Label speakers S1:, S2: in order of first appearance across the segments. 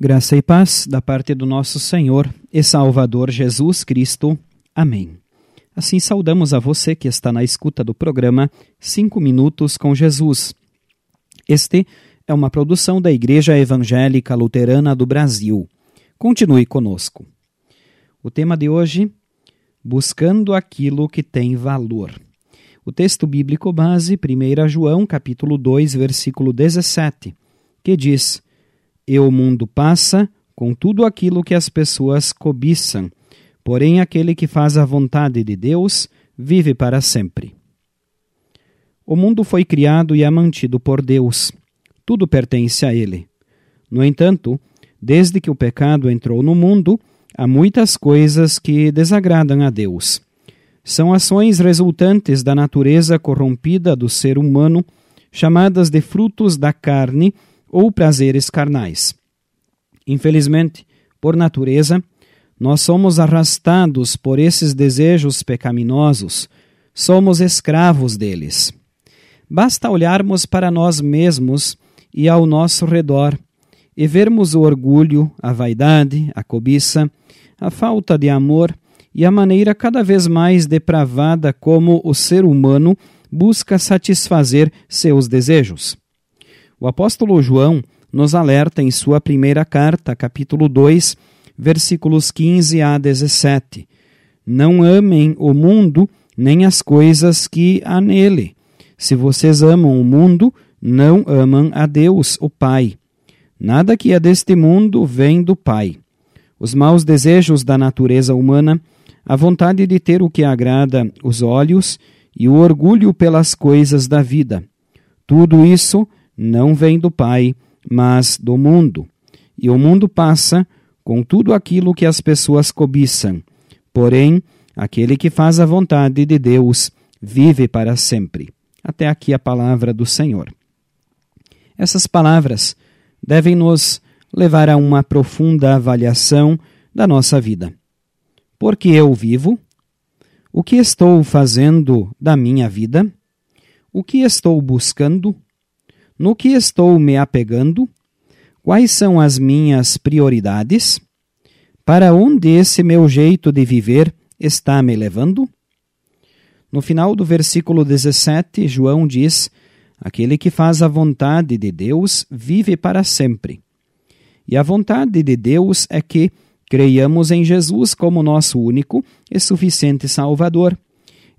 S1: Graça e paz da parte do nosso Senhor e Salvador Jesus Cristo. Amém. Assim saudamos a você que está na escuta do programa Cinco Minutos com Jesus. Este é uma produção da Igreja Evangélica Luterana do Brasil. Continue conosco. O tema de hoje: Buscando aquilo que tem valor. O texto bíblico base, 1 João, capítulo 2, versículo 17, que diz: e o mundo passa com tudo aquilo que as pessoas cobiçam, porém aquele que faz a vontade de Deus vive para sempre. O mundo foi criado e é mantido por Deus. Tudo pertence a Ele. No entanto, desde que o pecado entrou no mundo, há muitas coisas que desagradam a Deus. São ações resultantes da natureza corrompida do ser humano, chamadas de frutos da carne ou prazeres carnais. Infelizmente, por natureza, nós somos arrastados por esses desejos pecaminosos, somos escravos deles. Basta olharmos para nós mesmos e ao nosso redor e vermos o orgulho, a vaidade, a cobiça, a falta de amor e a maneira cada vez mais depravada como o ser humano busca satisfazer seus desejos. O apóstolo João nos alerta em sua primeira carta, capítulo 2, versículos 15 a 17. Não amem o mundo nem as coisas que há nele. Se vocês amam o mundo, não amam a Deus, o Pai. Nada que é deste mundo vem do Pai. Os maus desejos da natureza humana, a vontade de ter o que agrada os olhos e o orgulho pelas coisas da vida. Tudo isso não vem do Pai, mas do mundo. E o mundo passa com tudo aquilo que as pessoas cobiçam. Porém, aquele que faz a vontade de Deus vive para sempre. Até aqui a palavra do Senhor. Essas palavras devem nos levar a uma profunda avaliação da nossa vida. Por que eu vivo? O que estou fazendo da minha vida? O que estou buscando? No que estou me apegando? Quais são as minhas prioridades? Para onde esse meu jeito de viver está me levando? No final do versículo 17, João diz: Aquele que faz a vontade de Deus vive para sempre. E a vontade de Deus é que creiamos em Jesus como nosso único e suficiente Salvador.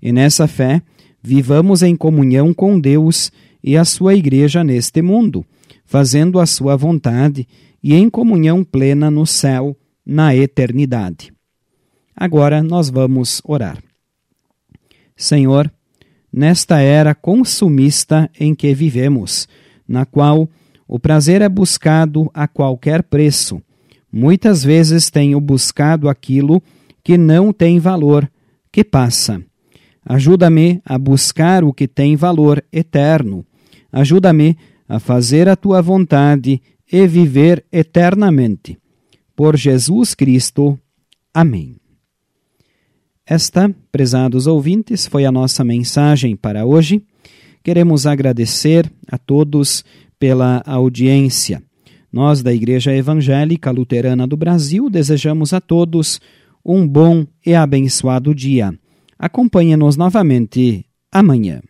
S1: E nessa fé, vivamos em comunhão com Deus e a sua igreja neste mundo, fazendo a sua vontade e em comunhão plena no céu, na eternidade. Agora nós vamos orar. Senhor, nesta era consumista em que vivemos, na qual o prazer é buscado a qualquer preço, muitas vezes tenho buscado aquilo que não tem valor, que passa. Ajuda-me a buscar o que tem valor eterno Ajuda-me a fazer a tua vontade e viver eternamente. Por Jesus Cristo. Amém. Esta, prezados ouvintes, foi a nossa mensagem para hoje. Queremos agradecer a todos pela audiência. Nós, da Igreja Evangélica Luterana do Brasil, desejamos a todos um bom e abençoado dia. Acompanhe-nos novamente amanhã.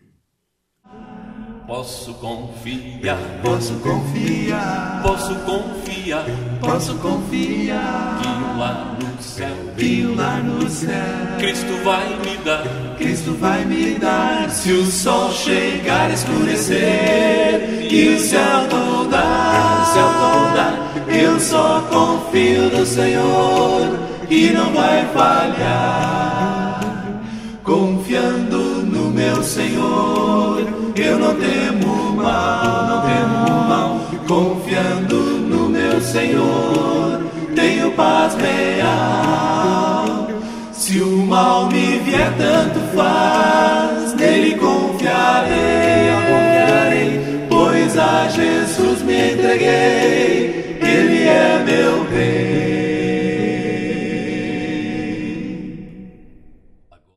S2: Posso confiar, posso confiar, posso confiar, posso confiar que lá no céu, que lá no céu, Cristo vai me dar, Cristo vai me dar. Se o sol chegar a escurecer e o céu toldar, o céu toldar, eu só confio no Senhor e não vai falhar. Confiando no meu Senhor eu não temo mal, não temo mal, confiando no meu Senhor, tenho paz real. Se o mal me vier, tanto faz, nele confiarei, confiarei, pois a Jesus me entreguei, ele é meu rei.